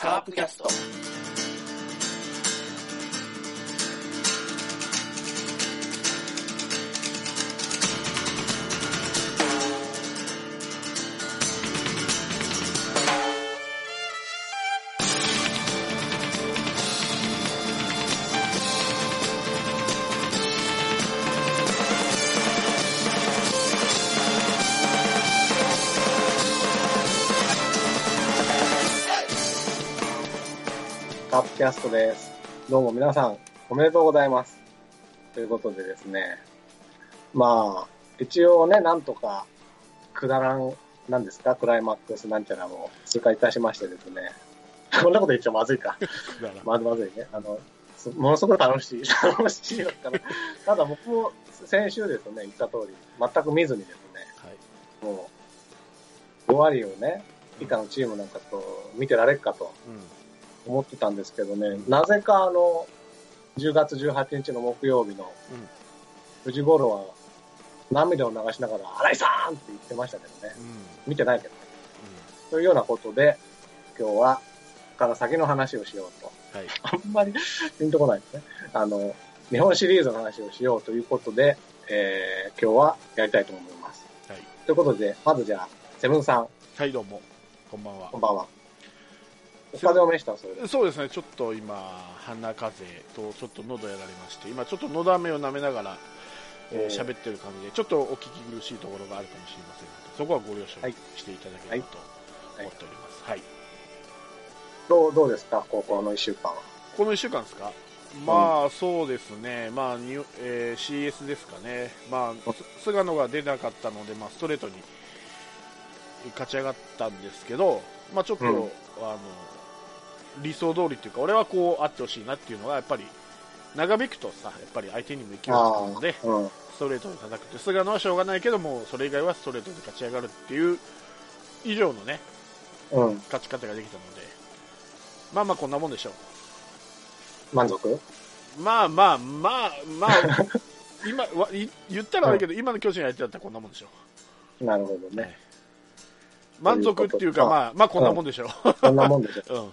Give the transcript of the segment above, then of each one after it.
カープキャスト。ャストです。どうも皆さん、おめでとうございます。ということでですね、まあ、一応ね、なんとか、くだらん、なんですか、クライマックスなんちゃらも通過いたしましてですね、こんなこと言っちゃまずいか。まずまずいね。あの、すものすごい楽しい、楽しいのかな。ただ僕も先週ですね、言った通り、全く見ずにですね、はい。もう、5割をね、以下のチームなんかと見てられっかと。うん。思ってたんですけどね、なぜかあの、10月18日の木曜日のうん。9時頃は、涙を流しながら、新井さんって言ってましたけどね。うん。見てないけどね。というようなことで、今日は、から先の話をしようと。はい。あんまりピンとこないですね。あの、日本シリーズの話をしようということで、えー、今日はやりたいと思います。はい。ということで、まずじゃあ、セブンさん、はい、どうも。こんばんはこん。ばんは。お風邪を召したそれで。そうですね、ちょっと今、鼻風邪とちょっと喉やられまして、今ちょっと喉飴を舐めながら、えー喋ってる感じで、ちょっとお聞き苦しいところがあるかもしれませんので、そこはご了承はいしていただければと思っております。はい。どう、どうですか？高校の一週間は。この1週間ですか？まあ、そうですね、まあ、にえー CS ですかね。まあ、す菅野が出なかったので、まあ、ストレートに勝ち上がったんですけど、まあ、ちょっと、うんあの、理想通りっていうか、俺はこうあってほしいなっていうのは、やっぱり、長引くとさ、やっぱり相手にも勢いがつくので、うん。ストレートで叩くって、菅野はしょうがないけども、それ以外はストレートで勝ち上がるっていう以上のね、うん。勝ち方ができたので、まあまあこんなもんでしょ満足？う。まあまあまあまあ、今わい言ったら悪いけど、今の巨人相手だったらこんなもんでしょう。なるほどね。満足っていうか、まあまあこんなもんでしょう。そんなもんでしょ。うん。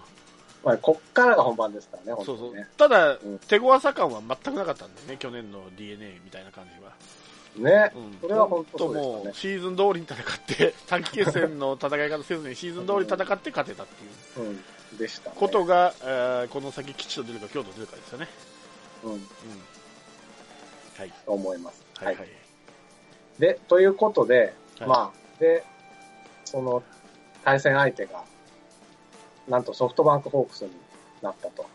まあ、こっからが本番ですからね、本そうそうね。。ただん、手強さ感は全くなかったんでね、去年の DNA みたいな感じは。ね。うん、それは本当もう。シーズン通りに戦って、短期決戦の戦い方せずに シーズン通りに戦って勝てたっていううん。でしたね。ことが、えーこの先吉と出るか京都出るかですよね。うん。うん。はい。と思います。はいはい。で、ということで、はいまあ、で、その対戦相手が、なんとソフトバンクホークスになったと。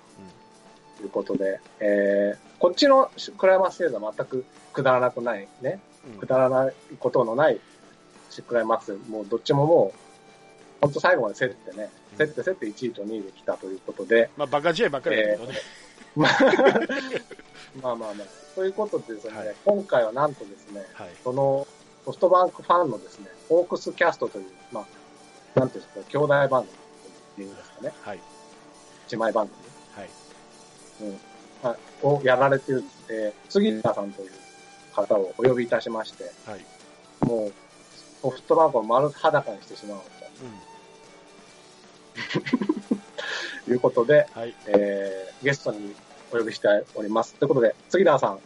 いうことで、えー、こっちのクライマックスシリーズは全くくだらなくないね。うん。くだらないことのないクライマックス、もうどっちももう、本当最後まで競ってね、うん。競って競って1位と2位で来たということで、まあ、バカ試合ばっかりだけどね。まあ まあまあまあ、ということでですね、はい。今回はなんとですね、はい。そのソフトバンクファンのですね、ホークスキャストという、まあ、なんていうんですか、兄弟番組っていうんですかね、はい。姉妹番はい。組、うんまあ、をやられている、えー杉田さんという方をお呼びいたしまして、はい。もう、ソフトバンクを丸裸にしてしまおうと いうことで、うん。はい。えー、ゲストにお呼びしております。ということで、杉田さん、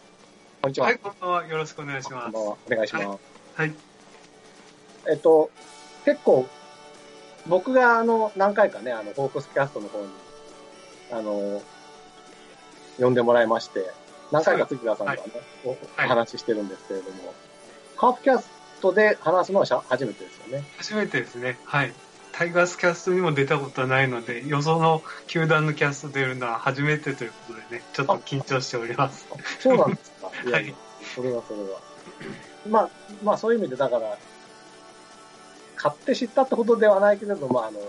こんにちは。はい、こんばんは。よろしくお願いしますこんば。んは。お願いします。はい。えっと、結構、僕があの、何回かね、あの、ホークスキャストの方に、あの、呼んでもらいまして、何回か杉田さんとはね、おおはい話ししてるんですけれども、カープキャストで話すのは初めてですよね。初めてですね。はい。タイガースキャストにも出たことはないので、よその球団のキャスト出るのは初めてということでね、ちょっと緊張しております。そうなんですか。いやいやはい、それはそれは。まあ、まあそういう意味で、だから、買って知ったってほどではないけれど、まああの、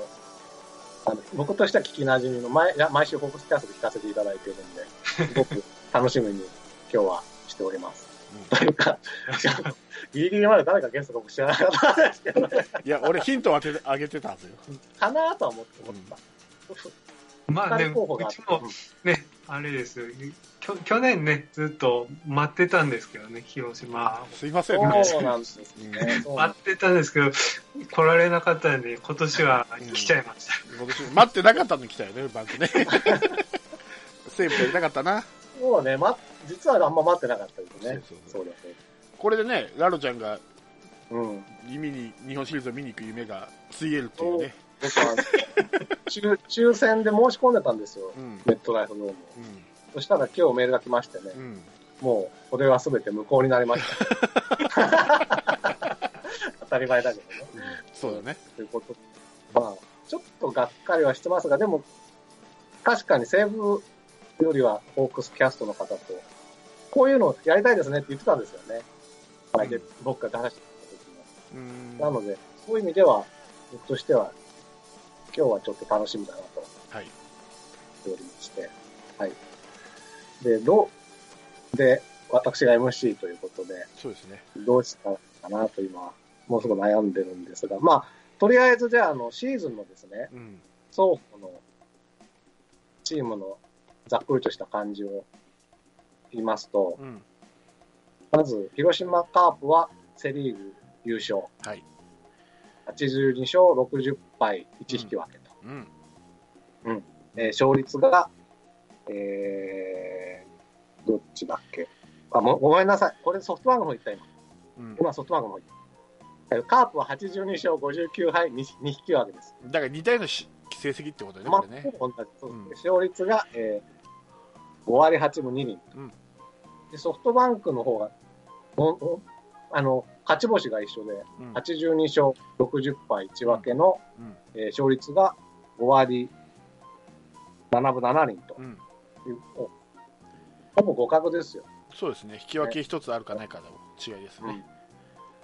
あの僕としては聞き馴染みの毎、毎週ホークスキャストで聞かせていただいているんで、すごく楽しみに今日はしております。というか、ギリギリまで誰かゲストか僕知らなかったんですけどね、いや、俺ヒントをあげてたはずよ。かなとは思って思った。まあね、うちもね、あれですよ。きょ去年ね、ずっと待ってたんですけどね、広島。すいませんね。そうなんですね。待ってたんですけど、来られなかったんで、今年は来ちゃいました。今年待ってなかったのに来たよね、バンクね。西武やりたかったな。そうね、ま、実はあんま待ってなかったですね。そうそそううですね。これでね、ラロちゃんがうん。見に日本シリーズを見に行く夢がついえるっていうね。僕は、抽抽選で申し込んでたんですよ。うん。ネットライフドームを。うそしたら今日メールが来ましてね、ん。うん。もう、これは全て無効になりました。当たり前だけどね。そうだね。ということでまあ、ちょっとがっかりはしてますが、でも、確かに西武よりはホークスキャストの方と、こういうのやりたいですねって言ってたんですよね。はい、で僕が出してた時に。うん。なので、そういう意味では、僕としては、今日はちょっと楽しみだなとはい。っておりまして。はい。で、どう、で、私が MC ということで、そうですね。どうしたかなと今、もうすぐ悩んでるんですが、まあ、とりあえずじゃあ、あの、シーズンのですね、うん。双方のチームのざっくりとした感じを言いますと、うん。まず、広島カープはセリーグ優勝。はい。82勝60敗1引き分けと。うん。えー勝率が、えー、どっちだっけ？あ、もごめんなさい。これソフトバンクの方行った今。うん。今ソフトバンクの方行った。えーカープは82勝59敗 2, 2引き分けです。だから似たようなし成績ってことだよね、まあ同じそううん勝率が、えー、5割8分2厘、うんで。ソフトバンクの方が、あの、勝ち星が一緒で、うん。82勝60敗1分けの、うん。えー勝率が5割7分7厘とうん。いう、おほぼ互角ですよ。そうですね。引き分け一つあるかないかの違いですね。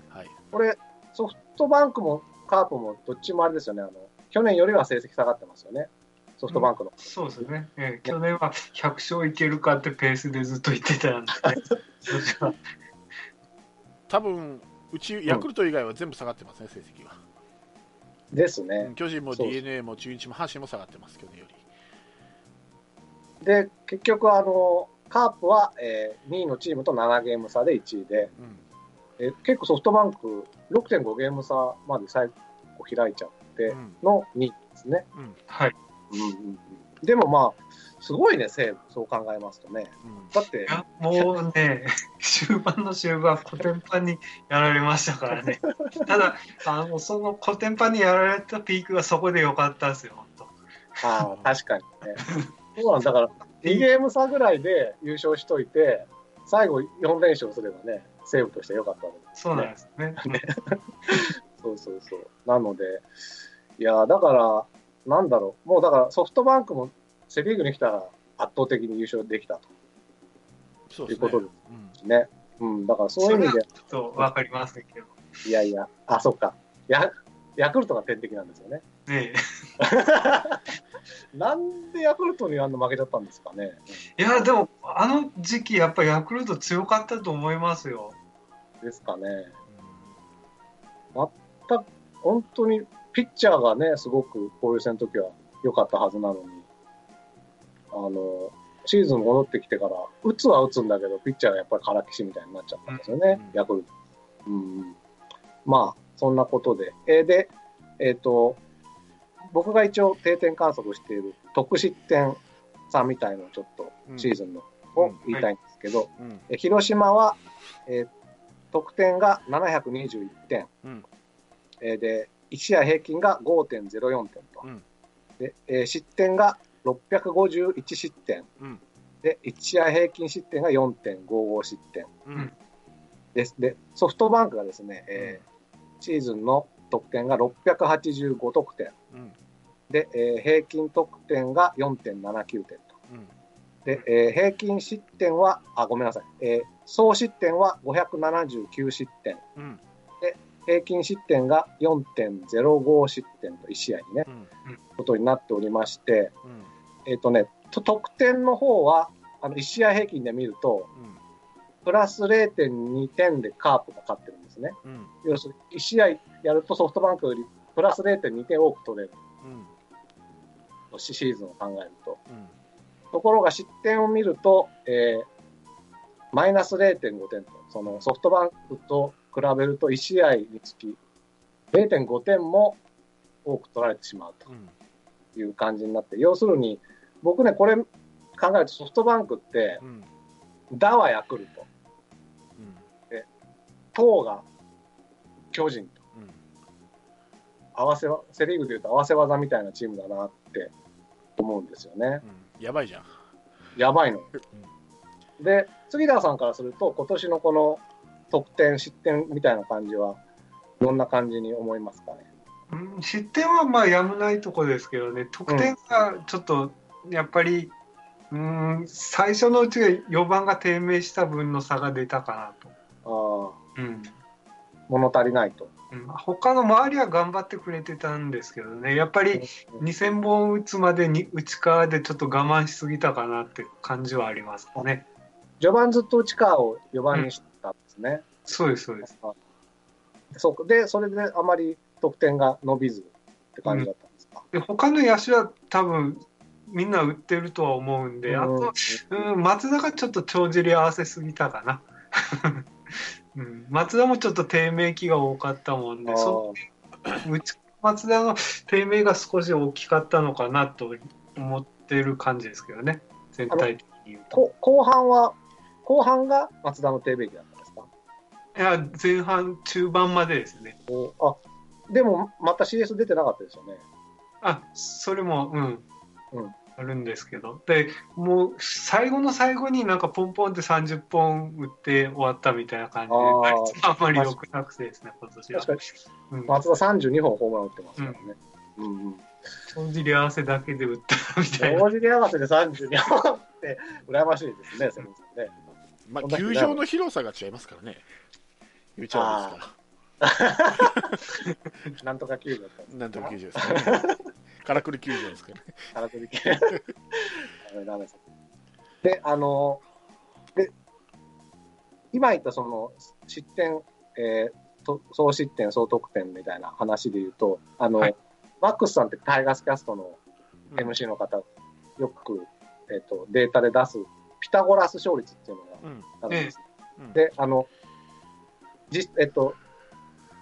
はい。これ、ソフトバンクもカープもどっちもあれですよね。あの、去年よりは成績下がってますよね。ソフトバンクの。そうですね。えー去年は100勝いけるかってペースでずっと言ってたんで、ね、多分、うち、ヤクルト以外は全部下がってますね、成績は。ですねうん。巨人も d n a も中日も阪神も下がってます、去年より。で、結局、あの、カープは、えー2位のチームと7ゲーム差で1位で、うん。えー結構ソフトバンク6.5ゲーム差まで最後開いちゃってうん。の2位ですね。うん。はい。うんうんうん、でもまあ、すごいね、西武、そう考えますとね。うん。だってもうね、終盤の終盤、コテンパンにやられましたからね。ただ、あのそのコテンパンにやられたピークがそこで良かったですよ、本当。ああ、確かにね。そうなんだだから、2ゲーム差ぐらいで優勝しといて、最後4連勝すればね、西武としては良かったわけですそうなんですね。そうそうそう。なので、いや、だから、なんだろう、もうだからソフトバンクもセ・リーグに来たら圧倒的に優勝できたそうですね。ということでうん。とね。うん、だからそういう意味で、ちょっとわかりませんけど。いやいや、あ、そっか。ヤヤクルトが天敵なんですよね。ね なんでヤクルトにあんな負けちゃったんですかね。いや、でも、あの時期、やっぱりヤクルト強かったと思いますよ。ですかね。本当にピッチャーがね、すごく交流戦の時は良かったはずなのに、あの、シーズン戻ってきてから、打つは打つんだけど、ピッチャーがやっぱり空きしみたいになっちゃったんですよね、うん。ヤクルト。まあ、そんなことで。えーで、えっ、と、僕が一応定点観測している得失点差みたいのをちょっとうん。シーズンのうん。を言いたいんですけど、うん。え広島は、えー得点が721点、うん。えーで1試合平均が5.04点と、うん。でえー失点が651失点うん。で1試合平均失点が4.55失点うん。ですでソフトバンクがですね、えーシーズンの得点が685得点うん。で、えー平均得点が4.79点とうん。で、えー平均失点は、あ、ごめんなさい。えー総失点は579失点。うん。平均失点が4.05失点と1試合にね、うん。ことになっておりまして、うん。えっ、とね、と得点の方は、あの、1試合平均で見ると、うん。プラス0.2点でカープが勝ってるんですね。うん。要するに、1試合やるとソフトバンクよりプラス0.2点多く取れるうん。と、シシーズンを考えると。うん。ところが失点を見ると、えーマイナス0.5点と、そのソフトバンクと比べると1試合につき0.5点も多く取られてしまううんという感じになって、要するに、僕ね、これ考えるとソフトバンクって、うん打はヤクルト、うん投が巨人と、うん合わせわ、セリーグでいうと合わせ技みたいなチームだなって思うんですよね。うんやばいじゃん。やばいの。で、杉田さんからすると、今年のこの得点、失点みたいな感じは、どんな感じに思いますかね？うん失点はまあやむないとこですけどね、得点がちょっとやっぱり、うん、最初のうちが4番が低迷した分の差が出たかなと。ああ、うん物足りないと。うん他の周りは頑張ってくれてたんですけどね、やっぱり2000本打つまでに内側でちょっと我慢しすぎたかなって感じはありますね。序盤ずっと内川を4番にしてたんですね。そうです、そうです。そうで、それであまり得点が伸びずって感じだったんですか？で他の野手は多分みんな打ってるとは思うんで、あと、うん、松田がちょっと帳尻合わせすぎたかな。うん、松田もちょっと低迷期が多かったもんで、そうち松田の低迷が少し大きかったのかなと思ってる感じですけどね、全体的に言うと。こ後半は、後半が松田の低迷期だったんですか？いや、前半、中盤までですね。あ、でもまた CS 出てなかったですよね。あ、それも、うん。うんあるんですけど。で、もう、最後の最後になんかポンポンって30本打って終わったみたいな感じで、ああんまり良くなくてですね、今年は。確かにうん松田32本ホームラン打ってますからね。うんうん。帳尻合わせだけで打ったみたいな。同時に合わせて32本って、羨ましいですね、先生ね。まあ球場の広さが違いますからね。言っちゃうんですか なんとか球場。なんとか球場ですね。からくり球場ですからね。空振り系。ダメダメです。で、あの、で、今言ったその失点、えーと総失点、総得点みたいな話で言うと、あの、はいマックスさんってタイガースキャストのうん MC の方、よく、えっ、と、データで出すピタゴラス勝率っていうのがうんあるんです。うんで、あの、じえっと、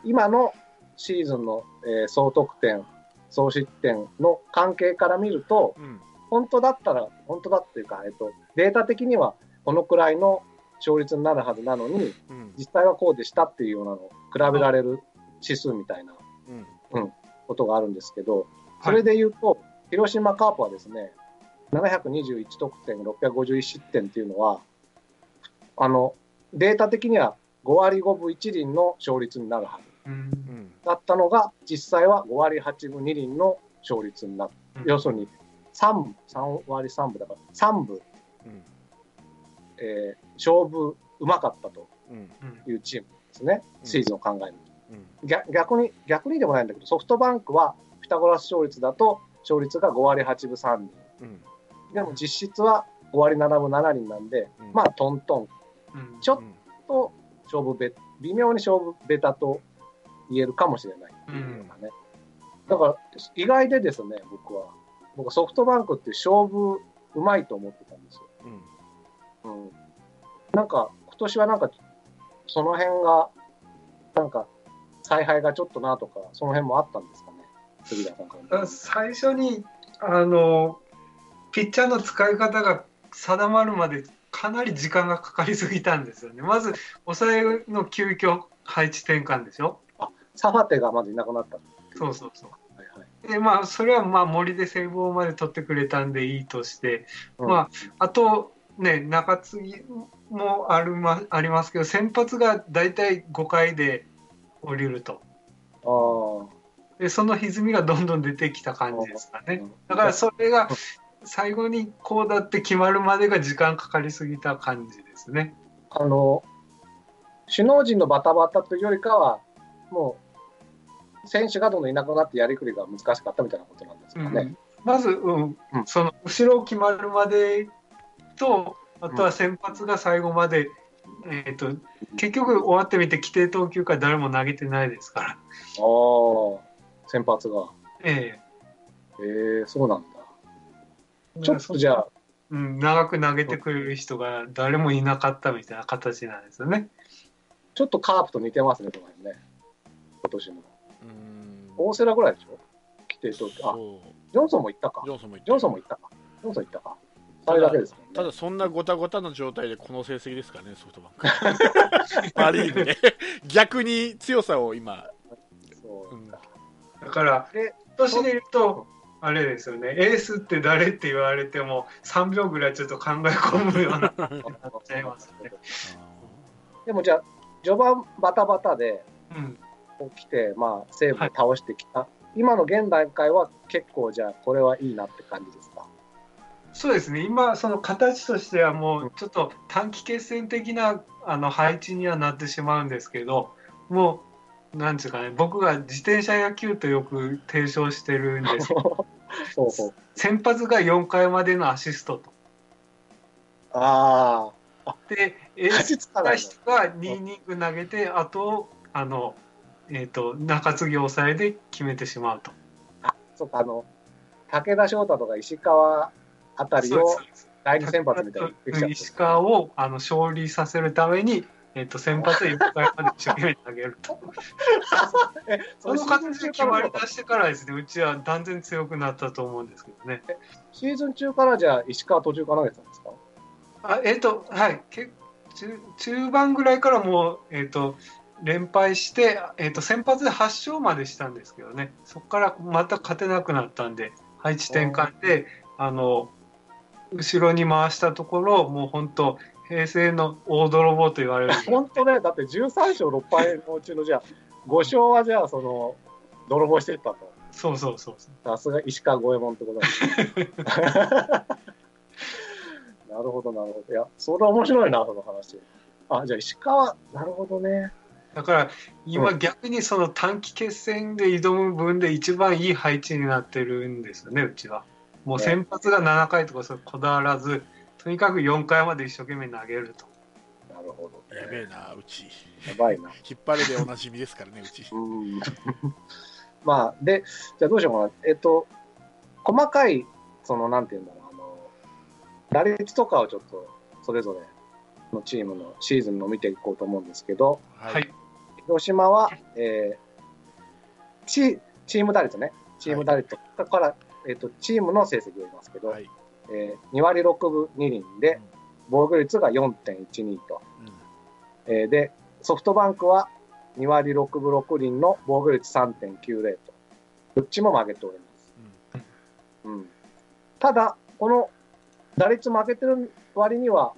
今のシーズンの、えー総得点、総失点の関係から見ると、うん。本当だったら、本当だっていうか、えっと、データ的にはこのくらいの勝率になるはずなのに、うん。実際はこうでしたっていうようなのを比べられる指数みたいなうん。ことがあるんですけど、それで言うと、広島カープはですね、721得点、651失点っていうのは、あの、データ的には5割5分1厘の勝率になるはず。うんうんだったのが、実際は5割8分2厘の勝率になる。要するに3分、3割3分だから、3分、うん。えー勝負うまかったとうん。いうチームですね、うん。シーズンを考えると。うん。逆逆に、逆にでもないんだけど、ソフトバンクはピタゴラス勝率だと、勝率が5割8分3厘。うん。でも実質は5割7分7厘なんで、うん。まあトントン。うん。ちょっと勝負べ、微妙に勝負ベタと言えるかもしれないっていうようなね。だから意外でですね、僕は。僕ソフトバンクって勝負うまいと思ってたんですよ。うんうん。なんか今年はなんかその辺が、なんか采配がちょっとなとか、その辺もあったんですかね。杉田さんから。最初にあのピッチャーの使い方が定まるまでかなり時間がかかりすぎたんですよね。まず抑えの急遽配置転換でしょ。サファテがまずいなくなった。そうそうそう。はいはい。でまあそれはまあ森でセーブまで取ってくれたんでいいとして、うんまああとね中継ぎもあるまありますけど先発が大体5回で降りると。ああ。でその歪みがどんどん出てきた感じですかね。うんだからそれが最後にこうだって決まるまでが時間かかりすぎた感じですね。あの、首脳陣のバタバタというよりかは、もう、選手がどんどんいなくなってやりくりが難しかったみたいなことなんですかね。まず、うんうんその後ろ決まるまでとあとは先発が最後まで、えー、と結局終わってみて規定投球回誰も投げてないですから。ああ、先発が。えええそうなんだ。えちょっとじゃあ、うん、長く投げてくれる人が誰もいなかったみたいな形なんですよね。ちょっとカープと似てますね、この辺ね。今年の。うーん大瀬良ぐらいでしょ？規定投球。あ、ジョンソンも行ったかジ。ョンソンも言ってジョンソンも行ったか。ジョンソン行ったか。それだけですもんね。ただそんなごたごたの状態でこの成績ですからね、ソフトバンク。パ・リーグで。逆に強さを今、そうか。だから、年で言うと、あれですよね、エースって誰って言われても、3秒ぐらいちょっと考え込むような感じになっちゃいますね。でもじゃあ、序盤バタバタでうん、起きて、まあ、西武を倒してきた。今の現段階は結構じゃあ、これはいいなって感じですか？そうですね、今、その形としてはもうちょっと短期決戦的なあの配置にはなってしまうんですけど、もう、なんですかね、僕が自転車野球とよく提唱してるんですけど、そうそう。先発が4回までのアシストと。あで、エーあ、スが2イニング投げて、あと、あの、えっ、と、中継ぎ抑えで決めてしまうと。の。そうか、あの、武田翔太とか石川あたりを第二先発みたいにできちゃってる石川をあの勝利させるために、えっと先発は4回まで一生懸命投げると。え、その形で決まり出してからですね、うちは断然強くなったと思うんですけどね。シーズン中からじゃあ、石川途中から投げてたんですか？あえっ、と、はい、け中中盤ぐらいからもう、えっ、と、連敗して、えっと先発で8勝までしたんですけどね、そこからまた勝てなくなったんで、配置転換で、あの後ろに回したところ、もう本当、平成の大泥棒と言われる 本当ね、だって13勝6敗のうちのじゃあ、5勝はじゃあ、その、泥棒してったと。そうそうそうそう。さすが石川五右衛門ってことだ、ね、なるほど、なるほど。いや、それは面白いな、その話。あ、じゃあ石川、なるほどね。だから今う逆にその短期決戦で挑む分で一番いい配置になってるんですよね、うちは。もうね先発が7回とかそうこだわらず、とにかく4回まで一生懸命投げると。なるほど、やべえな、うち。やばいな。引っ張れでおなじみですからね、うち。うん。まあ、で、じゃあどうしようかな。えっと、細かい、その、なんていうんだろう、あの、打率とかをちょっと、それぞれのチームのシーズンの見ていこうと思うんですけど、はい。広島は、えーチチーム打率ね、チーム打率から、えっとチームの成績を言いますけど、はい。えー2割6分2厘で、防御率が4.12と、うん。えーで、ソフトバンクは2割6分6厘の防御率3.90と、どっちも負けております。うん、ただ、この打率負けてる割には、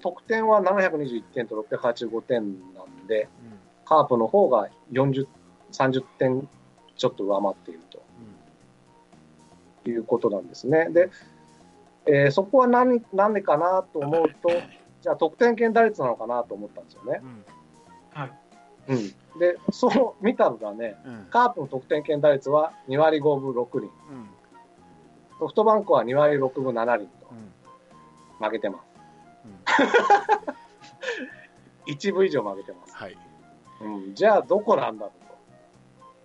得点は721点と685点なんで、うんうんカープの方が40、30点ちょっと上回っているということなんですね。で、えーそこは何何でかなと思うと、じゃあ得点圏打率なのかなと思ったんですよね。うんはい。うん、で、そう見たのがね、うんカープの得点圏打率は2割5分6厘、うんソフトバンクは2割6分7厘とうん負けてます。うん 1分以上負けてます。はい。うん、じゃあどこなんだろ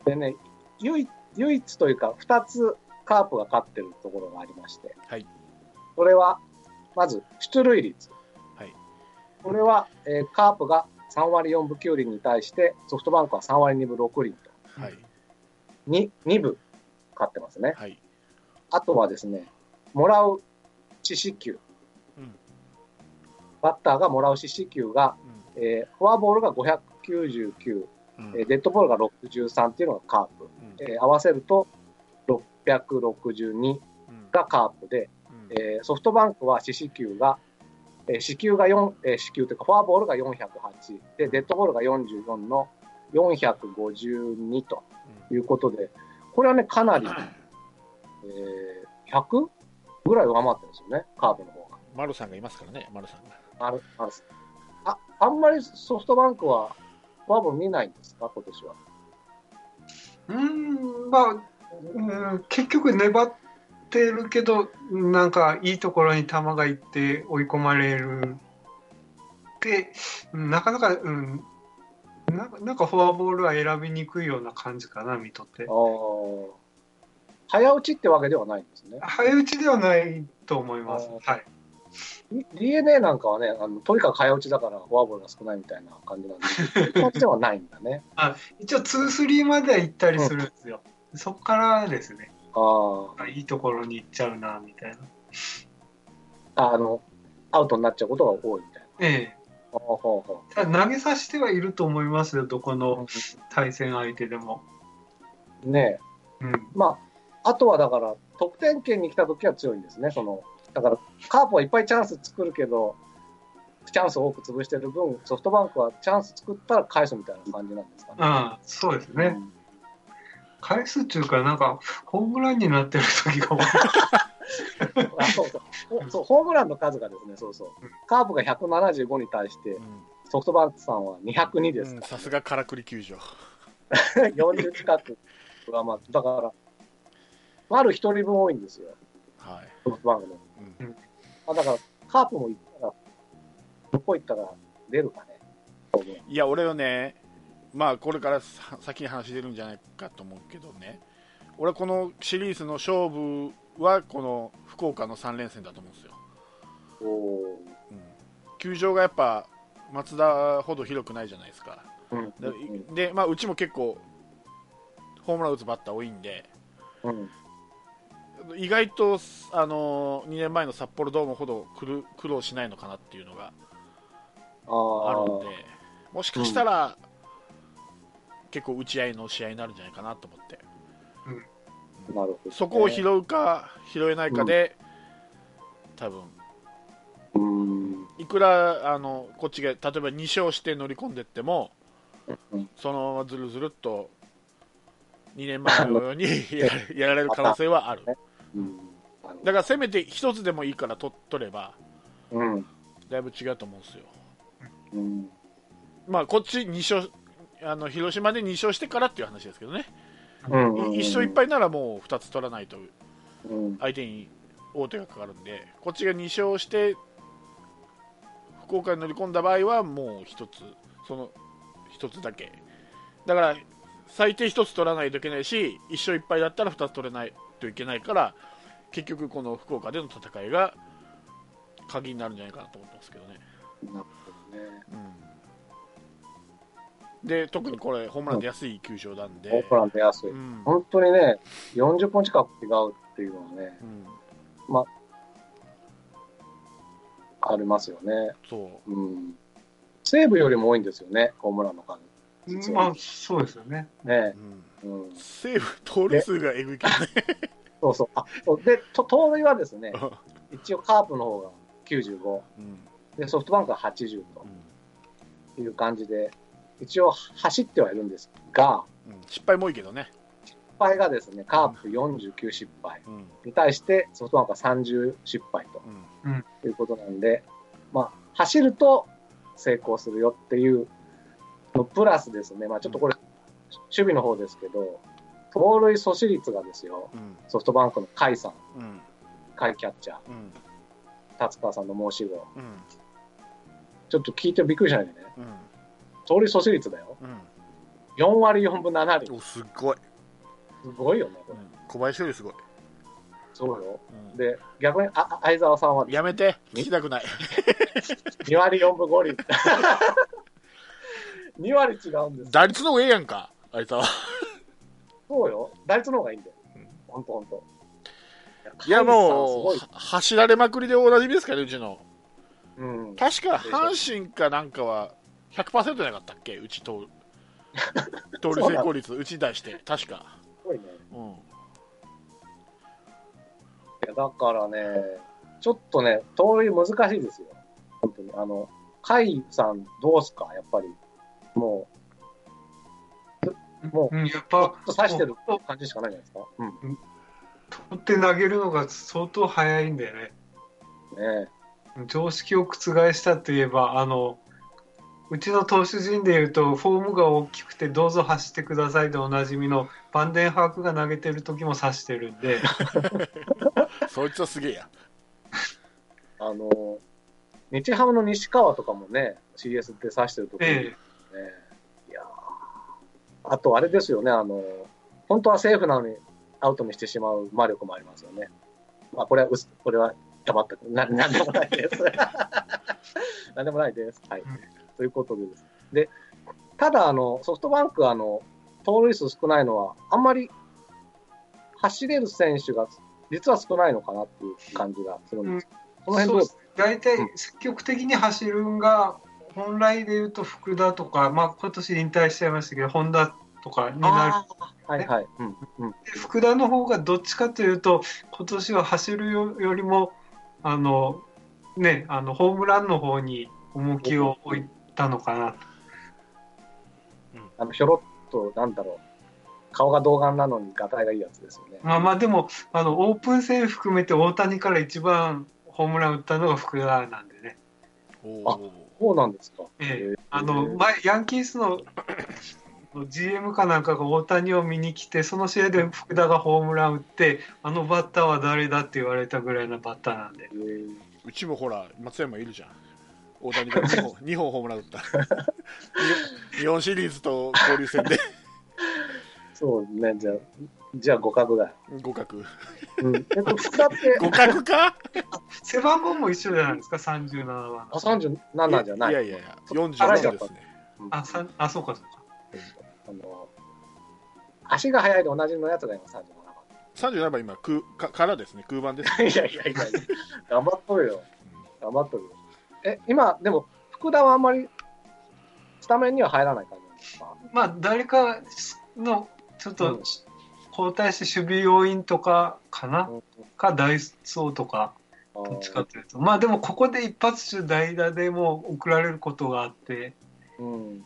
うと。でね、唯一唯一というか、2つカープが勝ってるところがありまして、はい。それは、まず出塁率。はい。これは、えーカープが3割4分9厘に対して、ソフトバンクは3割2分6厘と、はい。2, 2分勝ってますね。はい。あとはですね、もらう四死球。うんバッターがもらう四死球が、えーフォアボールが599、うん。えーデッドボールが63っていうのがカープ。うん。えー合わせると662うん。がカープで、うん。えーソフトバンクは四死球が、えー四球が4、えー四球というかフォアボールが408で、デッドボールが44の452ということで、これはね、かなり、えー、100ぐらい上回ってるんですよね、カープの方が。丸さんがいますからね、丸さんが。あるあるああんまりソフトバンクはフォアボール見ないんですか、今年は。うーん、まあ、うん、結局粘ってるけど、なんかいいところに球が行って追い込まれる。で、うんなかなか、うん、なんかなんかフォアボールは選びにくいような感じかな、見とって早打ちってわけではないんですね。早打ちではないと思います。はい。D- DNA なんかはね、あのとにかく早打ちだからフォアボールが少ないみたいな感じなんで、そういう感じではないんだね。一応2、3までは行ったりするんですよ。そこからですね、ああいいところに行っちゃうな、みたいな。あ、あの、アウトになっちゃうことが多いみたいな。ええ。投げさせてはいると思いますよ、どこのう対戦相手でも。ねえうん。まあ、あとはだから、得点圏に来た時は強いんですね。その、だから、カープはいっぱいチャンス作るけど、チャンスを多く潰してる分、ソフトバンクはチャンス作ったら返すみたいな感じなんですかね。ああ、そうですね。うん返すっていうか、なんか、ホームランになってる時が多い。あそうそうほそうホームランの数がですね、そうそううん。カープが175に対してう、んソフトバンクさんは202ですうんかさすがからくり球場。ら、40近く上回って、だから、丸一人分多いんですよ、はい。ソフトバンクの。うん。あだから、カープも行ったら、どこ行ったら出るかね。いや、俺はね、まあ、これからさ先に話出るんじゃないかと思うけどね、俺はこのシリーズの勝負は、この福岡の3連戦だと思うんですよ。うん。球場がやっぱ、松田ほど広くないじゃないですか。うん。で、でまあ、うちも結構、ホームラン打つバッター多いんで、うん意外と、あの2年前の札幌ドームほど苦労しないのかなっていうのがああるんで、もしかしたら、結構打ち合いの試合になるんじゃないかなと思って、あ、なるほど、ね。そこを拾うか拾えないかで、多分うん。いくらあのこっちが例えば2勝して乗り込んでっても、うんそのままずるずるっと2年前のように やられる可能性はある。うん。だからせめて1つでもいいから取取れば、うん。だいぶ違うと思うんですよ。うん。まあ、こっち2勝あの広島で2勝してからっていう話ですけどね、うん。1勝1敗ならもう2つ取らないとうん。相手に王手がかかるんで、こっちが2勝して福岡に乗り込んだ場合はもう1つ、その1つだけ、だから最低1つ取らないといけないし、1勝1敗だったら2つ取れないといけないから、結局、この福岡での戦いが鍵になるんじゃないかなと思ってますけどね。なるほどね。うん、で特にこれ、ホームラン出やすい球場なんで、ホームラン出やすい。うん本当にね、40本近く違うっていうのはね、うん、ありますよね。そううん。西武よりも多いんですよね、ホームランの数。まあ、そうですよね。ね。うんうん。セーフ、盗塁数がえぐいけどね。そうそう。あ、そう。で、と盗塁はですね、一応カープの方が95、うん。で、ソフトバンクが80うん。という感じで、一応走ってはいるんですが、うん。失敗も多いけどね。失敗がですね、カープ49失敗うん。に対してソフトバンクは30失敗とうん。いうことなんで、まあ、走ると成功するよっていうのプラスですね、まあちょっとこれ、守備の方ですけど、盗塁阻止率がですよ、うん。ソフトバンクの甲斐さん、うん。甲斐キャッチャー、うん。達川さんの申し子、うん。ちょっと聞いてびっくりしないでね、うん。盗塁阻止率だよ、うん。4割4分7厘、おすっごい、すごいよね、これ。うん。小林よりすごい、そうよ。うん。で、逆にああ相沢さんは。やめて。聞きたくない。2割4分5厘。2割違うんですよ。打率の方がええやんかあいつはそうよ。打率の方がいいんだようん。ほんとほんと。いやもう走られまくりでおなじみですからねうちの。うん。確か阪神かなんかは100%じゃなかったっけ？うち盗盗塁成功率うちに対して確かすごいね。うんいや、だからね、ちょっとね、盗塁難しいですよ。本当に。あの、甲斐さんどうすか？やっぱり。もう、もう、うん、やっぱ、刺してると感じしかないじゃないですか。うん。取って投げるのが相当早いんだよね。ね常識を覆したといえば、あの、うちの投手陣でいうと、フォームが大きくて、どうぞ走ってくださいでおなじみのバンデンハークが投げてる時も刺してるんで、そいつはすげえや。あの、日ハムの西川とかもね、CS って指してるところえ。ね、いやーあとあれですよね、あの、本当はセーフなのにアウトにしてしまう魔力もありますよね。まあ、これはこれは黙った。な、なんでもないです。なんでもないです。はい。ということでです。で、ただ、あの、ソフトバンク、あの、盗塁数少ないのは、あんまり走れる選手が実は少ないのかなっていう感じがするんです。この辺どうそうです大体積極的に走るんが、本来で言うと福田とか、まあ今年引退しちゃいましたけど、本田とかになる。ああ、はいはい。うん。うん。で福田の方がどっちかというと、今年は走るよよりも、あの、ね、あの、ホームランの方に重きを置いたのかな。あの、ひょろっと、なんだろう。顔が童顔なのに、ガタイがいいやつですよね。まあまあでも、あの、オープン戦含めて大谷から一番ホームラン打ったのが福田なんでね。おーそうなんですか。ええ、あの前、ヤンキースの GM かなんかが大谷を見に来て、その試合で福田がホームラン打って、あのバッターは誰だって言われたぐらいのバッターなんで、えーうちもほら、松山いるじゃん。大谷が2本 ,2 本ホームラン打った。日本シリーズと交流戦でそうね、じゃあ、じゃあ互角だよ。互角。うん。えっと、福田って、互角か？背番号も一緒じゃないですか、37番あ、。37じゃない。いやいやいや、あら47ですね。あ、さんあそうか、そうか。あの、足が速いで同じのやつが今37 37番今空かからですね空番です やいやいやいや、頑張っとるよ。頑張っとるよ。え、今、でも、福田はあんまり、スタメンには入らない感じなんですか？まあ、誰かのちょっうんと交代して守備要員とかかな、うんか、ダイソーとか、あどっちかーというと。まあでも、ここで一発中代打でも送られることがあって、うん。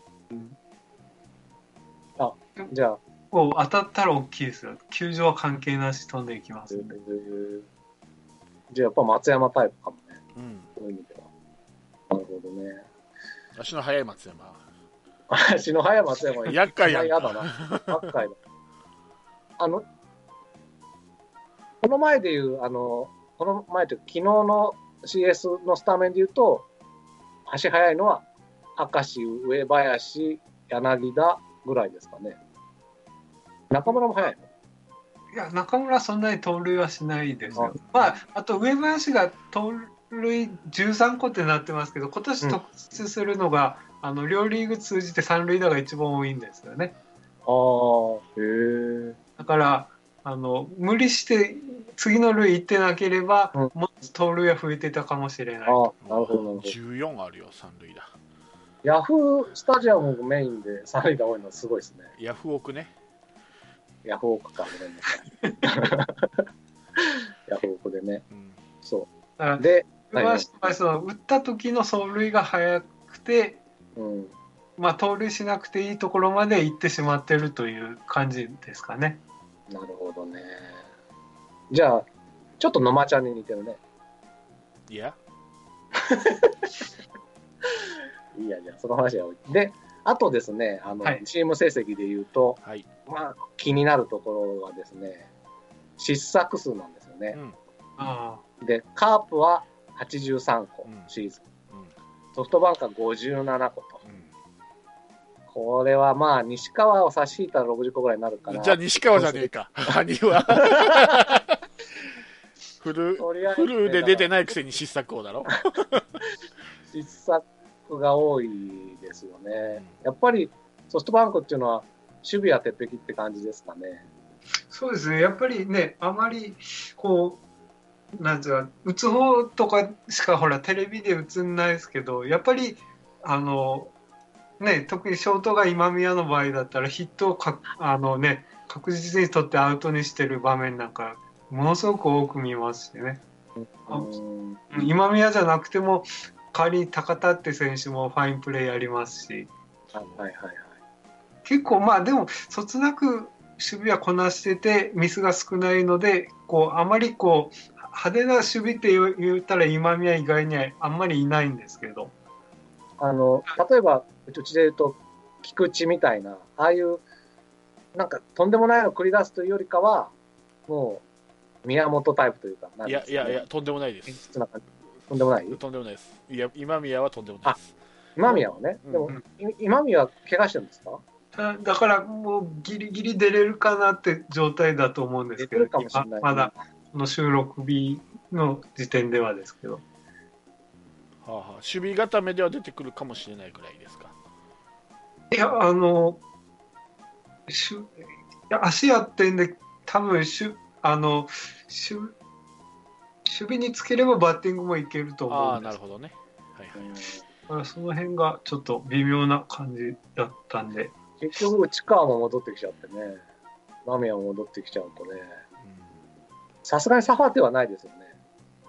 あ、じゃあ、こう当たったら大きいですよ。球場は関係なし飛んでいきますんで。じゃあやっぱ松山タイプかもね。うん、そういう意味では。なるほどね。足の速い松山足の速い松山厄介やん嫌だな。厄介だ。あの、この前で言う、あの、この前というか、昨日の CS のスタメンで言うと、足速いのは、明石、上林、柳田ぐらいですかね。中村も速いの？いや、中村はそんなに盗塁はしないですよ。あまあ、あと上林が盗塁13個ってなってますけど、今年特筆するのが、あの両リーグ通じて三塁打が一番多いんですよね。ああ、へえ。だから、あの無理して次の塁行ってなければ、うんもっと盗塁は増えてたかもしれない。ああ、なるほど、なるほど。14あるよ三塁打ヤフースタジアムメインで三塁が多いのはすごいですね。ヤフオクねヤフオクか、ごめんなさい。ヤフオクでね。うんそう。で、上林の場合その打った時の走塁が速くて、うん。まあ、盗塁しなくていいところまで行ってしまってるという感じですかね。なるほどね。じゃあ、ちょっと野間ちゃんに似てるね。いやい いや、じゃあ、その話は置いて。で、あとですね、あの、はいチーム成績で言うと、はいまあ、気になるところはですね、失策数なんですよねう。んあで、カープは83個、うんシーズン。うんソフトバンクは57個と。うんこれはまあ、西川を差し引いたら60個ぐらいになるかな。じゃあ西川じゃねえか 羽生はフルねフルで出てないくせに失策王だろ 失策が多いですよね。やっぱりソフトバンクっていうのは、守備は鉄壁って感じですかね。そうですね、やっぱりね、あまりこう、なんていうか、打つ方とかしかほら、テレビで映んないですけど、やっぱり、あの、ね、特にショートが今宮の場合だったら、ヒットをかあの、ね、確実に取ってアウトにしてる場面なんか、ものすごく多く見ますしね。今宮じゃなくても、代わりに高田って選手もファインプレーやりますし、はいはいはいはい。結構まあでもそつなく守備はこなしててミスが少ないのでこうあまりこう派手な守備って言ったら今宮以外にはあんまりいないんですけどあの、例えば、うちで言うと、菊池みたいな、ああいう、なんか、とんでもないのを繰り出すというよりかは、もう、宮本タイプというか、なんいやいやいやとんでもないです。演出なんかとんでもない？とんでもないです。いや今宮はとんでもないです。今宮はね。でも、うん。い今宮は怪我してるんですか？だだからもうギリギリ出れるかなって状態だと思うんですけど出てるかもしれない、今まだこの収録日の時点ではですけど。はあはあ、守備固めでは出てくるかもしれないくらいで。すか。いや、あの、しゅいや足やってんで、多分しゅあのしゅ守備につければバッティングもいけると思うんですなるほどね。はいはい。だからその辺がちょっと微妙な感じだったんで、結局、内川も戻ってきちゃってね。間宮も戻ってきちゃうとね。さすがにサファーテはないですよね。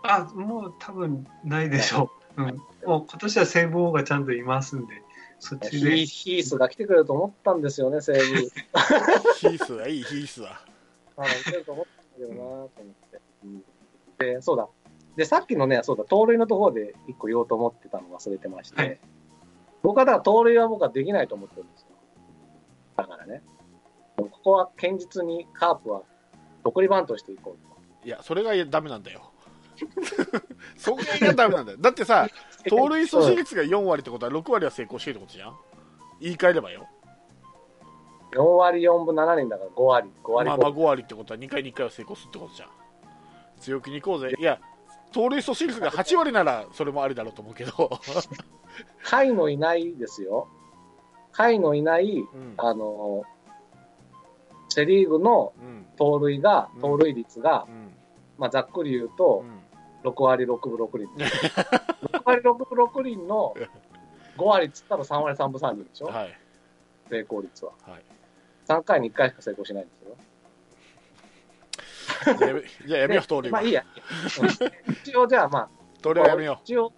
あもう多分ないでしょう。うん、もう今年はセーブ王がちゃんといますんで、そっちで。ヒーヒースが来てくれると思ったんですよね、西武。ヒースはいい、ヒースは。あの、来てると思ったけどなと思って。うんで、そうだ。で、さっきのね、そうだ、盗塁のところで一個言おうと思ってたの忘れてまして、はい僕はだから盗塁は僕はできないと思ってるんですよ。だからね。ここは堅実にカープは送りバントしていこうと。いや、それがダメなんだよ。それがダメなんだよ。だってさ、盗塁阻止率が4割ってことは6割は成功してるってことじゃん言い換えればよ。4割4分7厘だから5割、5割5まあまあ5割ってことは2回に1回は成功するってことじゃん。強気に行こうぜ。いや、盗塁阻止率が8割ならそれもありだろうと思うけど。甲斐のいないですよ。甲斐のいない、うん。あの、セリーグのうん。盗塁がうん、盗塁率が、うん。まあざっくり言ううと、ん。6割6分6厘。6割6分6厘の5割っつったら3割3分3厘でしょ、はい。成功率は。はい。3回に1回しか成功しないんですよ。じゃあやめよう、はまあいい。や。うん一応じゃあまあ、はやめよ一応、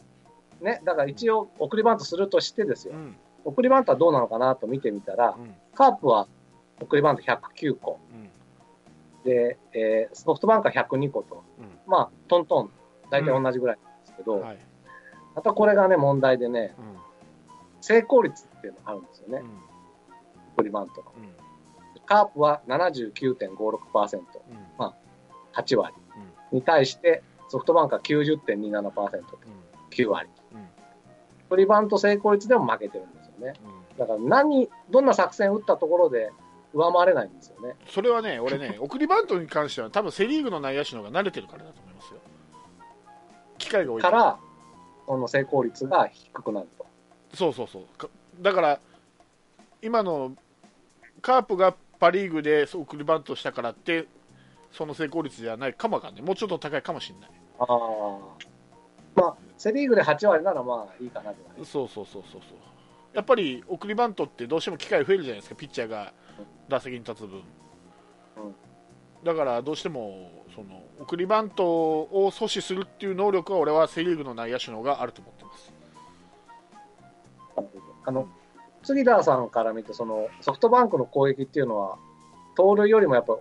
ね、だから一応送りバントするとしてですう。よう。ん。送りバントはどうなのかなと見てみたらう、ん。カープは送りバント109個。うん。で、えーソフトバンクは102個と。うん。まあ、トントン、大体同じぐらいなんですけど、はい。またこれがね、問題でね、うん。成功率っていうのがあるんですよねう、ん。送りバントの。うん。カープは79.56%、うん。8割。に対して、ソフトバンクは90.27%と、うん。9割。うん。送りバント成功率でも負けてるんですよね。うん。だから何、どんな作戦打ったところで上回れないんですよね。それはね、俺ね、送りバントに関しては、多分セ・リーグの内野手の方が慣れてるからだと思いますよ。機会が多いから。から、この成功率が低くなると。そうそうそう。かだから、今のカープがパ・リーグでそう送りバントしたからって、その成功率じゃないかもわかんない。もうちょっと高いかもしれない。ああ。まあ、セリーグで8割ならまあいいかなぐらい。そうそうそうそうそう。やっぱり送りバントってどうしても機会増えるじゃないですか、ピッチャーが打席に立つ分。だからどうしてもその送りバントを阻止するっていう能力は俺はセ・リーグの内野手の方があると思ってます。あの、杉田さんから見て、そのソフトバンクの攻撃っていうのは、盗塁よりもやっぱ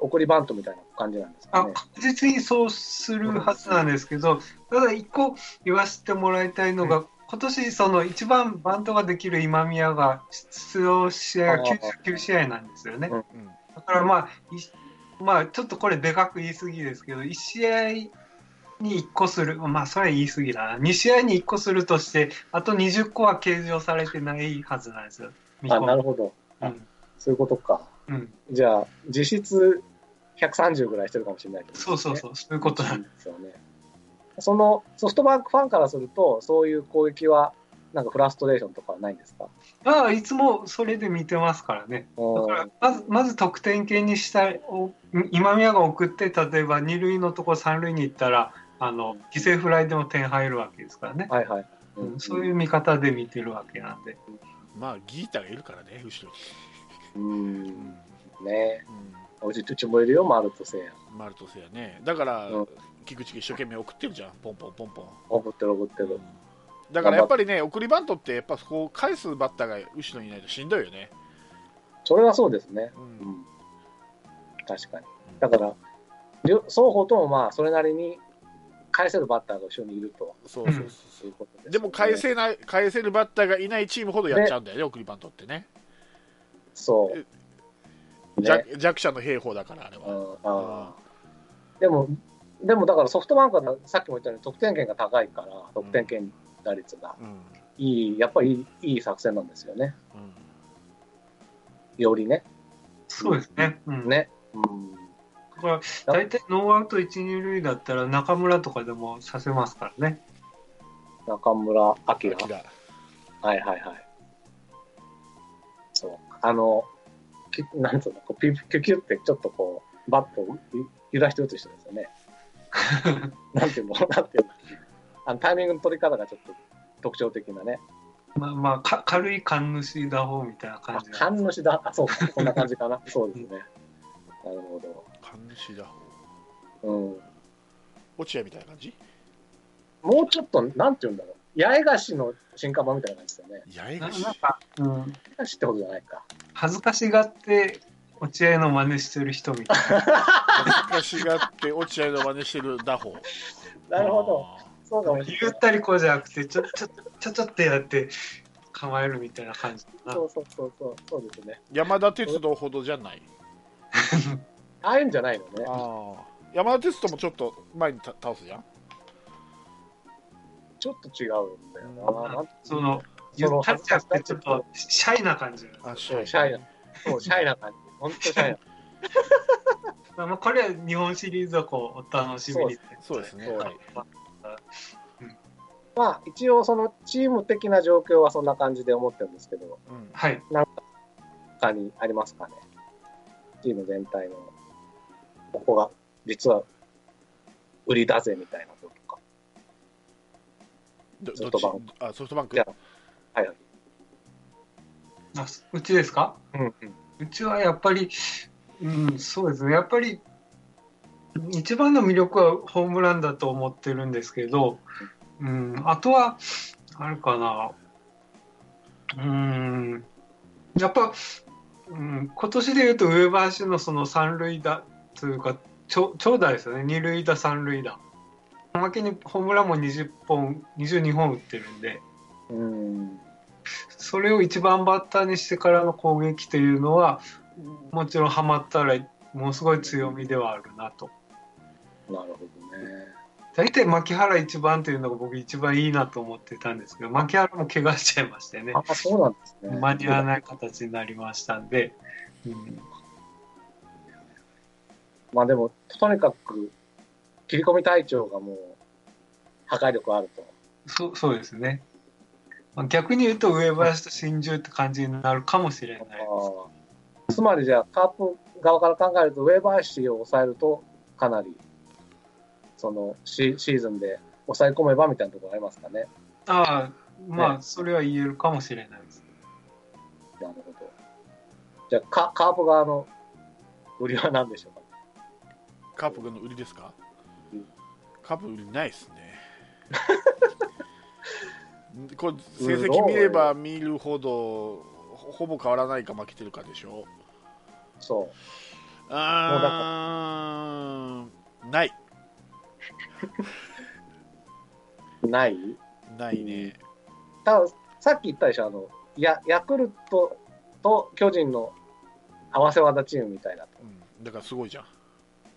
送りバントみたいな感じなんですかね。あ確実にそうするはずなんですけど、ただ一個言わせてもらいたいのが、今年その一番バントができる今宮が出場試合が99試合なんですよね。うんうんだからまあ、いまあ、ちょっとこれでかく言い過ぎですけど、1試合に1個する、まあ、それは言い過ぎだな。2試合に1個するとして、あと20個は計上されてないはずなんですよ。あ、なるほど。うんそういうことか。うん、じゃあ、実質130ぐらいしてるかもしれない、そうそうそう、そういうことなんでですよね。そのソフトバンクファンからすると、そういう攻撃は、なんかフラストレーションとかはないんですか？まあ、いつもそれで見てますからね。だからまずまず得点圏にしたいお今宮が送って例えば二塁のところ三塁に行ったらあの犠牲フライでも点入るわけですからね、はいはい。うんそういう見方で見てるわけなんでまあギータがいるからね、後ろに。うん。うんねうんうち、もいるよ、マルトセイヤ。マルトセやね。だから、うん菊池が一生懸命送ってるじゃん、ポンポンポンポン。送ってる送ってる。だからやっぱりね、送りバントって、やっぱこう返すバッターが後ろにいないとしんどいよね。それはそうですね。ううんん。確かに。だから、両双方ともまあ、それなりに返せるバッターが後ろにいるとそうそうそううで。でも返せない、返せるバッターがいないチームほどやっちゃうんだよね、送りバントってね。そう。ね。弱弱者の兵法だから、あれうは。でも、でもだからソフトバンクはさっきも言ったように得点圏が高いから、得点圏打率がうん。いい、やっぱりいいいい作戦なんですよね。うんよりね。そうですね、うん、ね。うん。だから、大体ノーアウト1、2塁だったら中村とかでもさせますからね。中村明。アキラはいはいはい。そう。あの、きなんつうの、こうピュピュキュってちょっとこう、バットをゆ揺らして打つ人ですよね。なんていうのなんていうのあのタイミングの取り方がちょっと特徴的なね。まあまあ、か軽い勘主打法みたいな感あじ、神主だ。あ、そうか。こんな感じかな。そうですね。なるほど。神主だうん。落合みたいな感じ？もうちょっと、なんていうんだろう。八重樫の進化版みたいな感じですよね。な八重樫？なんか、うん、八重樫ってことじゃないか。恥ずかしがって落合の真似してる人みたいな。恥ずかしがって落合の真似してる打法 なるほど。そうかもしれない。言ったりこうじゃなくて、ちょ、ちょ、ちょ、ちょってやって構えるみたいな感じだな。そうそうそうそう。そうですね。山田哲人ほどじゃない？ああいうんじゃないのね。ああ山田哲人もちょっと前にた倒すじゃん？ちょっと違うんだよな。その、その言ったりじゃなくて、ちょっとシャイな感じ。あシャイシャイな。そう、シャイな感じ。本当シャイな。まあ、これは日本シリーズをこうお楽しみに。そうですねそうはいまあ、一応そのチーム的な状況はそんな感じで思ってるんですけど、うんはい。他にありますかね。チーム全体の、ここが実は売りだぜみたいなこととか。どソフトバンどっち？あソフトバンク？はい。あうちですか？うんうん。うちはやっぱり、うん、そうですね。やっぱり、一番の魅力はホームランだと思ってるんですけど、うん、あとは、あるかな。うん、やっぱ、うん、今年で言うと上林のその三塁打というか、長打ですよね。二塁打、三塁打。おまけにホームランも20本、22本打ってるんで、うん。それを一番バッターにしてからの攻撃というのは、もちろんハマったらものすごい強みではあるなと。なるほどね。大体牧原一番というのが僕一番いいなと思ってたんですけど、牧原も怪我しちゃいましてね、あ、そうなんですね。間に合わない形になりましたんで、うん、まあでも、とにかく、切り込み隊長がもう、破壊力あると。そそうですね。まあ逆に言うと上林と真珠って感じになるかもしれない。あーつまりじゃあ、カープ側から考えると、上林を抑えると、かなり、そのシ、シーズンで抑え込めばみたいなところありますかね。ああ、まあ、それは言えるかもしれないです。なるほど。じゃあ、カカープ側の売りは何でしょうか？カープの売りですか？うんカープ売りないですね これ成績見れば見るほどほほぼ変わらないか負けてるかでしょそあーないう。ない？ないね。多分さっき言ったでしょ、あの、ヤヤクルトと巨人の合わせ技チームみたいなと。うん。だからすごいじゃん。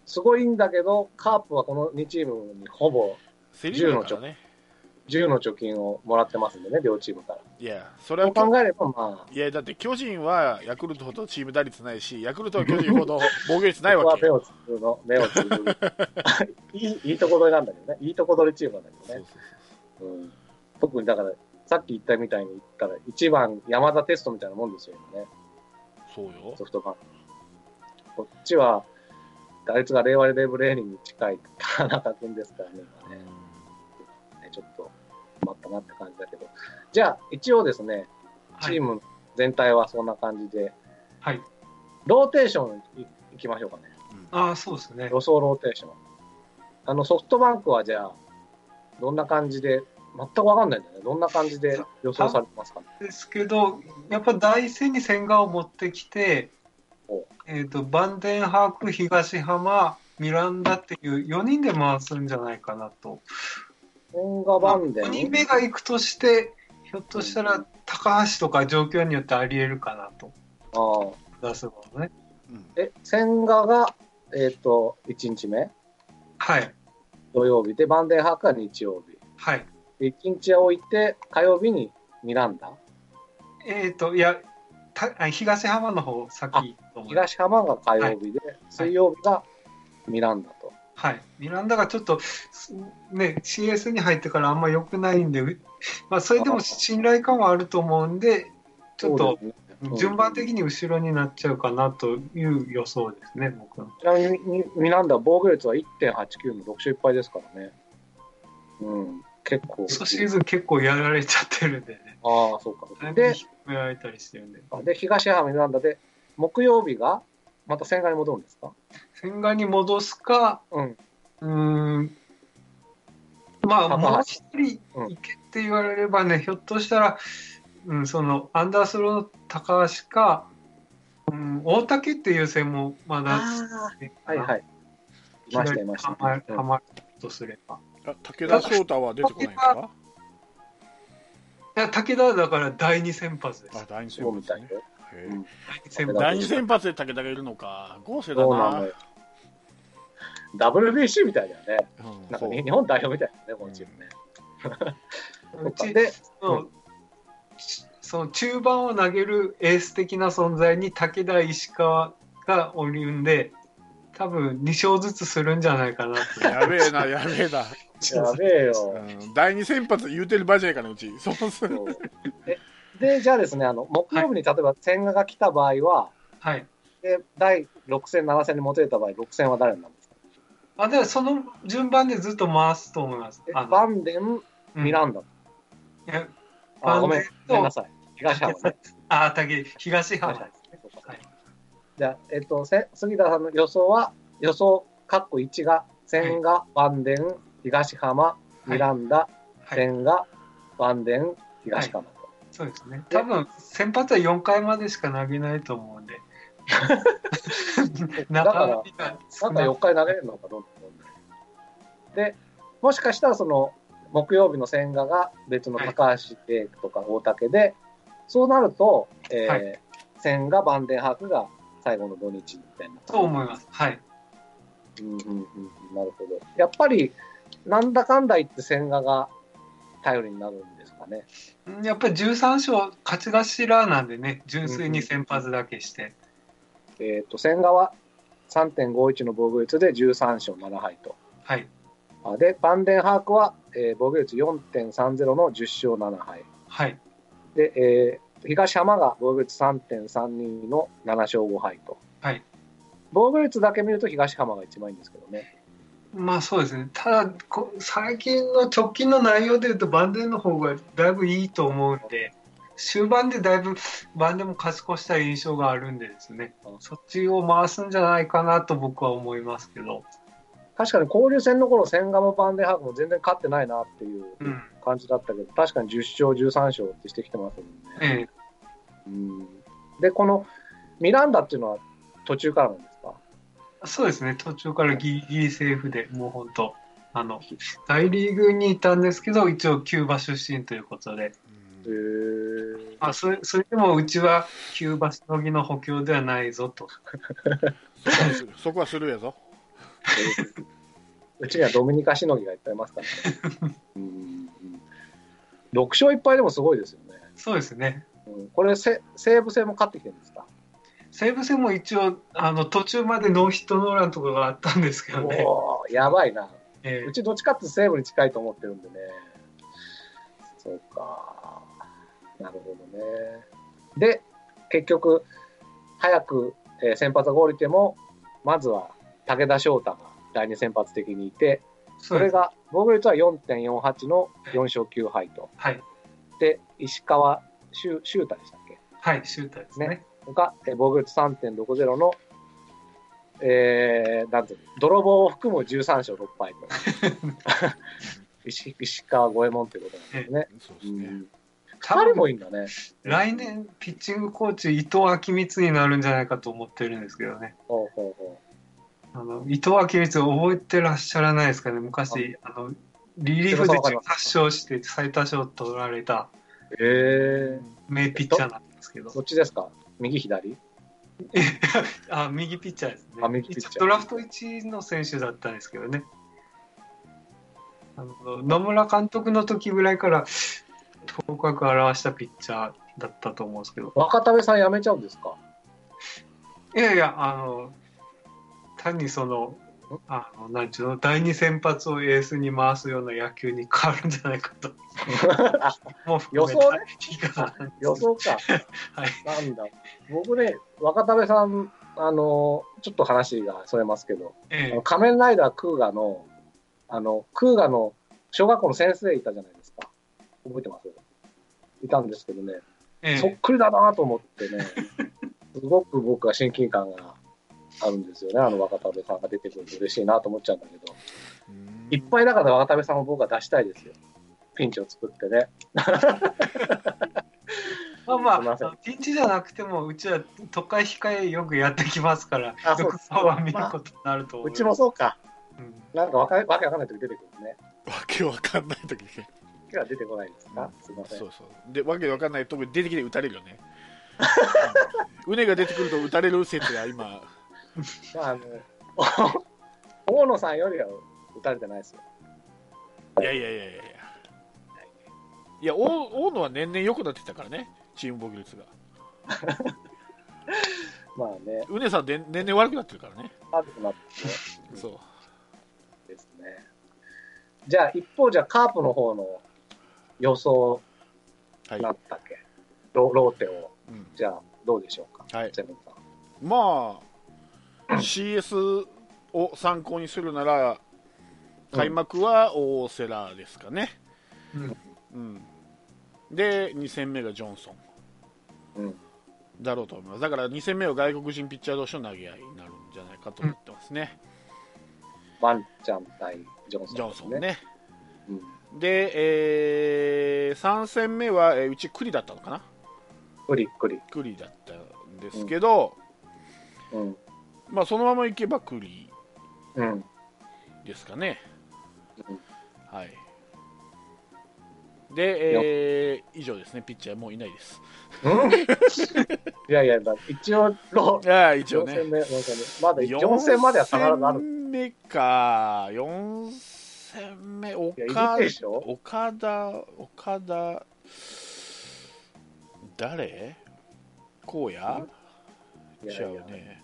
すごいんだけど、カープはこの2チームにほぼセ・リーグだからね10の貯金をもらってますんでね、両チームから。いやそれはそう考えれば、まあ、いやだって巨人はヤクルトほどチーム打率ないしヤクルトは巨人ほど 防御率ないわけここは目をつぶの、目をつぶる。いい、いいとこ取りなんだけどね。いいとこ取りチームなんだけどね。そうそううん。特にだから、さっき言ったみたいに言ったら、1番山田テストみたいなもんですよ、今ね。そうよソフトバンク。こっちは、打率が0割0分0厘に近い田中君ですからね、今ね。ねちょっと困ったなって感じだけど。じゃあ、一応ですね、チーム全体はそんな感じで、はい。ローテーションいいきましょうかね。ああ、そうですね。予想ローテーション。あの、ソフトバンクはじゃあ、どんな感じで、全くわかんないんだよね。どんな感じで予想されてますかね。ですけど、やっぱ第一戦に千賀を持ってきてお、えっ、と、バンデンハーク、東浜、ミランダっていう4人で回すんじゃないかなと。千賀バンデン。4人目が行くとして、ひょっとしたら高橋とか状況によってあり得るかなと。ああ出すものね。うんえ、千賀が、えっ、と、1日目？はい。土曜日で、バンデンハークが日曜日。はい。で、1日置いて、火曜日にミランダ？えっ、と、いや、たあ東浜の方先。東浜が火曜日で、水曜日がミランダと。はい。ミランダがちょっと、すね、CS に入ってからあんま良くないんで、うまあ、それでも信頼感はあると思うんで、ちょっと順番的に後ろになっちゃうかなという予想ですね、僕は。ちなみにミミランダは防御率は1.89の6勝1敗ですからね。うん、結構。今シーズン結構やられちゃってるんでね。ああ、そうか。で、低められたりしてるんで。で東浜ミランダで、木曜日がまた千賀に戻るんですか？千賀に戻すか、うん。うーん、まあ、もう一人うんいけって言われればね、ひょっとしたら、うん、その、アンダースローの高橋か、うん、大竹っていう線もまだ、はいはい。いました、いました。はまるとすれば。あ武田翔太は出てこないんですか？いや、武田はだから第二先発ですあ。第二先そうみたいよ。発ね第二先発。第二先発で武田がいるのか豪勢だな。WBC みたいだよね。なんかに日本代表みたいだね、このチームね。うちで、のその中盤を投げるエース的な存在に武田、石川がおるんで、多分2勝ずつするんじゃないかなと。やべえなやべえな、やべえよ。うん、第二先発言うてる場合じゃないかなうちそうするで、じゃあですね、あの、木曜日に例えば千賀が来た場合は、はい。で、第6戦、7戦に戻れた場合、6戦は誰なんですか？あ、ではその順番でずっと回すと思います。バンデン、うんミランダ。いやあ、ごめん、ごめんなさい。東浜ね。あ、竹、東浜東ですね。じゃあ、えっと、せ杉田さんの予想は、予想、カッコ1が、千賀、バンデン、東浜、ミランダ、はい。千賀、バンデン、東浜と。そうですね。多分、先発は4回までしか投げないと思うんで。だからなんかな4回投げるのかどんどんどんどんで、もしかしたらその木曜日の千賀が別の高橋英とか大竹で、そうなると、えーは千賀、バンデンハークが最後の土日みたいな。と思います。はい。うんうんうん、なるほど。やっぱり、なんだかんだ言って千賀が頼りになるんでね。うんやっぱり13勝、勝ち頭なんでね、純粋に先発だけして。えっ、と、千賀は3.51の防御率で13勝7敗と。はい。あで、バンデンハークは、えー防御率4.30の10勝7敗。はい。で、えー東浜が防御率3.32の7勝5敗と。はい。防御率だけ見ると東浜が一番いいんですけどね。まあそうですね。ただ、こ最近の直近の内容でいうと、バンデンの方がだいぶいいと思うんで、終盤でだいぶバンデンも勝ち越した印象があるんでですね、そっちを回すんじゃないかなと僕は思いますけど。確かに交流戦の頃、千賀もバンデンハークも全然勝ってないなっていううん。感じだったけど、確かに10勝、13勝ってしてきてますもんね。ええ。うんで、このミランダっていうのは途中からなんでそうですね。途中からギリギリセーフで、もう本当あの、大リーグにいたんですけど、一応キューバ出身ということで、へーまあ、それそれでもうちはキューバしのぎの補強ではないぞと。そこはするやぞ うちにはドミニカしのぎがいっぱいいますからね。うんうん6勝1敗でもすごいですよね。そうですね。うんこれせ、西武戦も勝ってきてるんですか西武戦も一応、あの、途中までノーヒットノーランとかがあったんですけどね。やばいな。えうちどっちかって西武に近いと思ってるんでね。そうか。なるほどね。で、結局、早く、えー先発が降りても、まずは武田翔太が第二先発的にいて、それが防御率は4.48の4勝9敗と。はい。で、石川修修太でしたっけ？はい、シューターですね。ねが、えー防御率3.60の、えー、なんていうの、泥棒を含む13勝6敗と。石石川五右衛門ということなんですね。そうですね、うんも分いいんだね。来年、ピッチングコーチ、伊藤昭光になるんじゃないかと思ってるんですけどね。ほうほうほあの伊藤昭光覚えてらっしゃらないですかね。昔、あの、リリーフで18勝して最多勝取られたえ。名ピッチャーなんですけど。どっちですか？右左？あ、右ピッチャーですね。あ右ピッチャードラフト1の選手だったんですけどね。あの野村監督の時ぐらいから頭角を現したピッチャーだったと思うんですけど。若田部さん辞めちゃうんですか？いやいや、あの、単にその、あの、なんちゅうの、第二先発をエースに回すような野球に変わるんじゃないかと。も 予想ね予想か。はい。なんだ。僕ね、若田部さん、あの、ちょっと話がそれますけど、あえの仮面ライダークーガの、あの、クーガの小学校の先生いたじゃないですか。覚えてます？いたんですけどね、ええそっくりだなと思ってね、すごく僕は親近感があるんですよね。あの若田部さんが出てくると嬉しいなと思っちゃうんだけど、いっぱいだから若田部さんを僕は出したいですよ。ピンチを作ってね。まあまあ、ピンチじゃなくても、うちは都会控えよくやってきますから、あそう。よくパワー見ることになると思うちもそうか。うん。なんかわかわけわかんない時出てくるね。わけわかんない時。に今日は出てこないですか、すいません。そ。うそう。でわけわかんないとこに出てきて打たれるよね。うねが出てくると打たれる説が今ま あ、あの、大野さんよりは打たれてないですよ。いやいやいやいや。いやいや大大野は年々良くなってきたからねチーム防御率が。まあね、うねさんで年々悪くなってるからね。悪くなってね。そう。ですね。じゃあ、一方、じゃあ、カープの方の予想はい、なんだっけ、ロローテを、うん。じゃあ、どうでしょうか、はい。セブンさん。まあ CS を参考にするなら開幕は大瀬良ですかね、うんうん、で2戦目がジョンソンうん。だろうと思いますだから2戦目は外国人ピッチャー同士の投げ合いになるんじゃないかと思ってますね、ワンちゃん対ジョンソン、ジョンソン。ねうん。で、え3戦目は、えーうち栗だったのかな？クリクリ。栗だったんですけど、うん。まあ、そのままいけば栗うん。ですかね。うん。はい。で、えー以上ですね。ピッチャーもういないです。うん？いやいや、だ一応、ロいや一応4ね戦目、4戦目。まだ4戦までは必ずあ4る。戦目か。4戦目いや、い岡るでしょ？岡田岡田誰？荒野いやい違うや、ね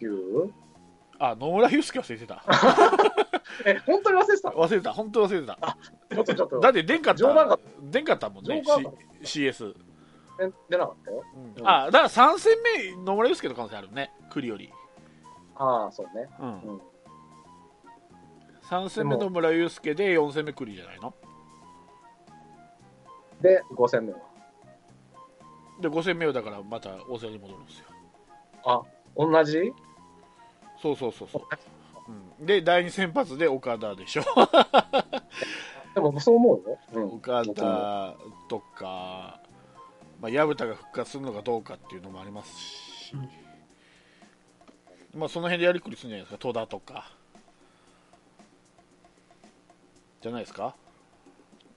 19? あ野村祐介忘れてた。え、本当に忘れてたの？忘れてた。本当に忘れてた。ちょっとちょっと。だって出んかった。冗談か出んかったもんね。C- CS え出なかったよ？うん。うんあだから3戦目野村祐介の可能性あるね。栗より、ああ、そうね。うん。うん。3戦目野村祐介で4戦目栗じゃないの？で、5戦目は？で5戦目はだからまた大瀬良に戻るんですよ。あ、同じ？そうそうそうそう、うん、で第2先発で岡田でしょ。でも、そう思うよ。うん。岡田とか、まあ、薮田が復活するのかどうかっていうのもありますし、まあ、その辺でやりくりするんじゃないですか。戸田とか。じゃないですか。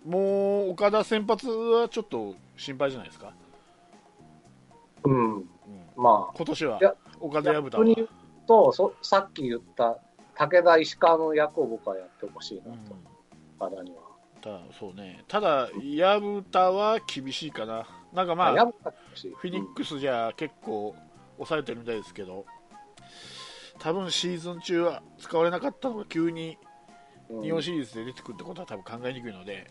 もう岡田先発はちょっと心配じゃないですか、うん。うん、ま今年は岡田薮田は。逆に言うとそ、さっき言った武田、石川の役を僕はやってほしいなうん。には。ただそうね。ただ薮田は厳しいかな。なんかまあやっぱしフィニックスじゃ結構抑えてるみたいですけど、多分シーズン中は使われなかったのが急にうん。日本シリーズで出てくるってことは多分考えにくいので、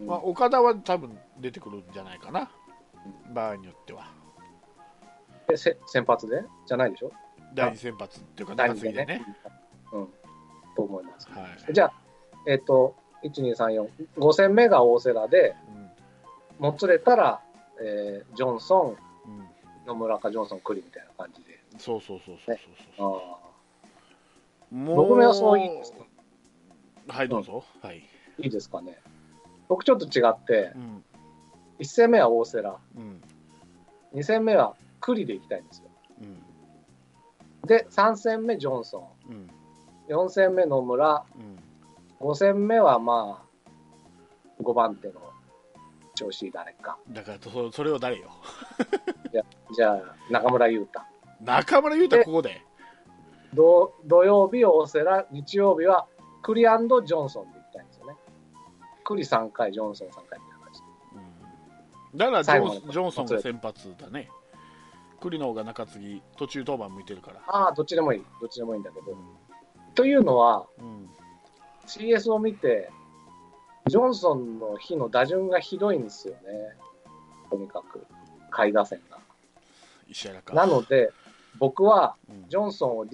うんまあ、岡田は多分出てくるんじゃないかな、場合によっては。でせ先発で？じゃないでしょ？第2先発っていうか第中継ぎでね。。うん。と思います。はい。じゃあ、えっ、と、1、2、3、4、5戦目が大瀬良で、もつれたら、えージョンソン、うん。うん野村かジョンソン、クリみたいな感じで。そうそうそうそうそうそうあもう僕の予想いいですか？はいどうぞ、はい、いいですかね？僕ちょっと違ってう、ん。1戦目は大瀬良、うん。2戦目はクリで行きたいんですよ。うん。で、3戦目ジョンソうん。ン、4戦目野村、うん。5戦目はまあ、5番手の調子いい誰か。だからそそれを誰よ？じゃあ、中村優太。中村優太ここで？土土曜日大瀬良、日曜日はクリジョンソンで行きたいんですよね。クリ3回、ジョンソン3回みたいな感じだからジョンソンが先発だね栗の方が中継ぎ途中登板向いてるから、ああ、どっちでもいい。どっちでもいいんだけど。うんというのは、うん。CS を見て、ジョンソンの日の打順がひどいんですよね。とにかく、下位打線が。なので、僕はうんジョンソンを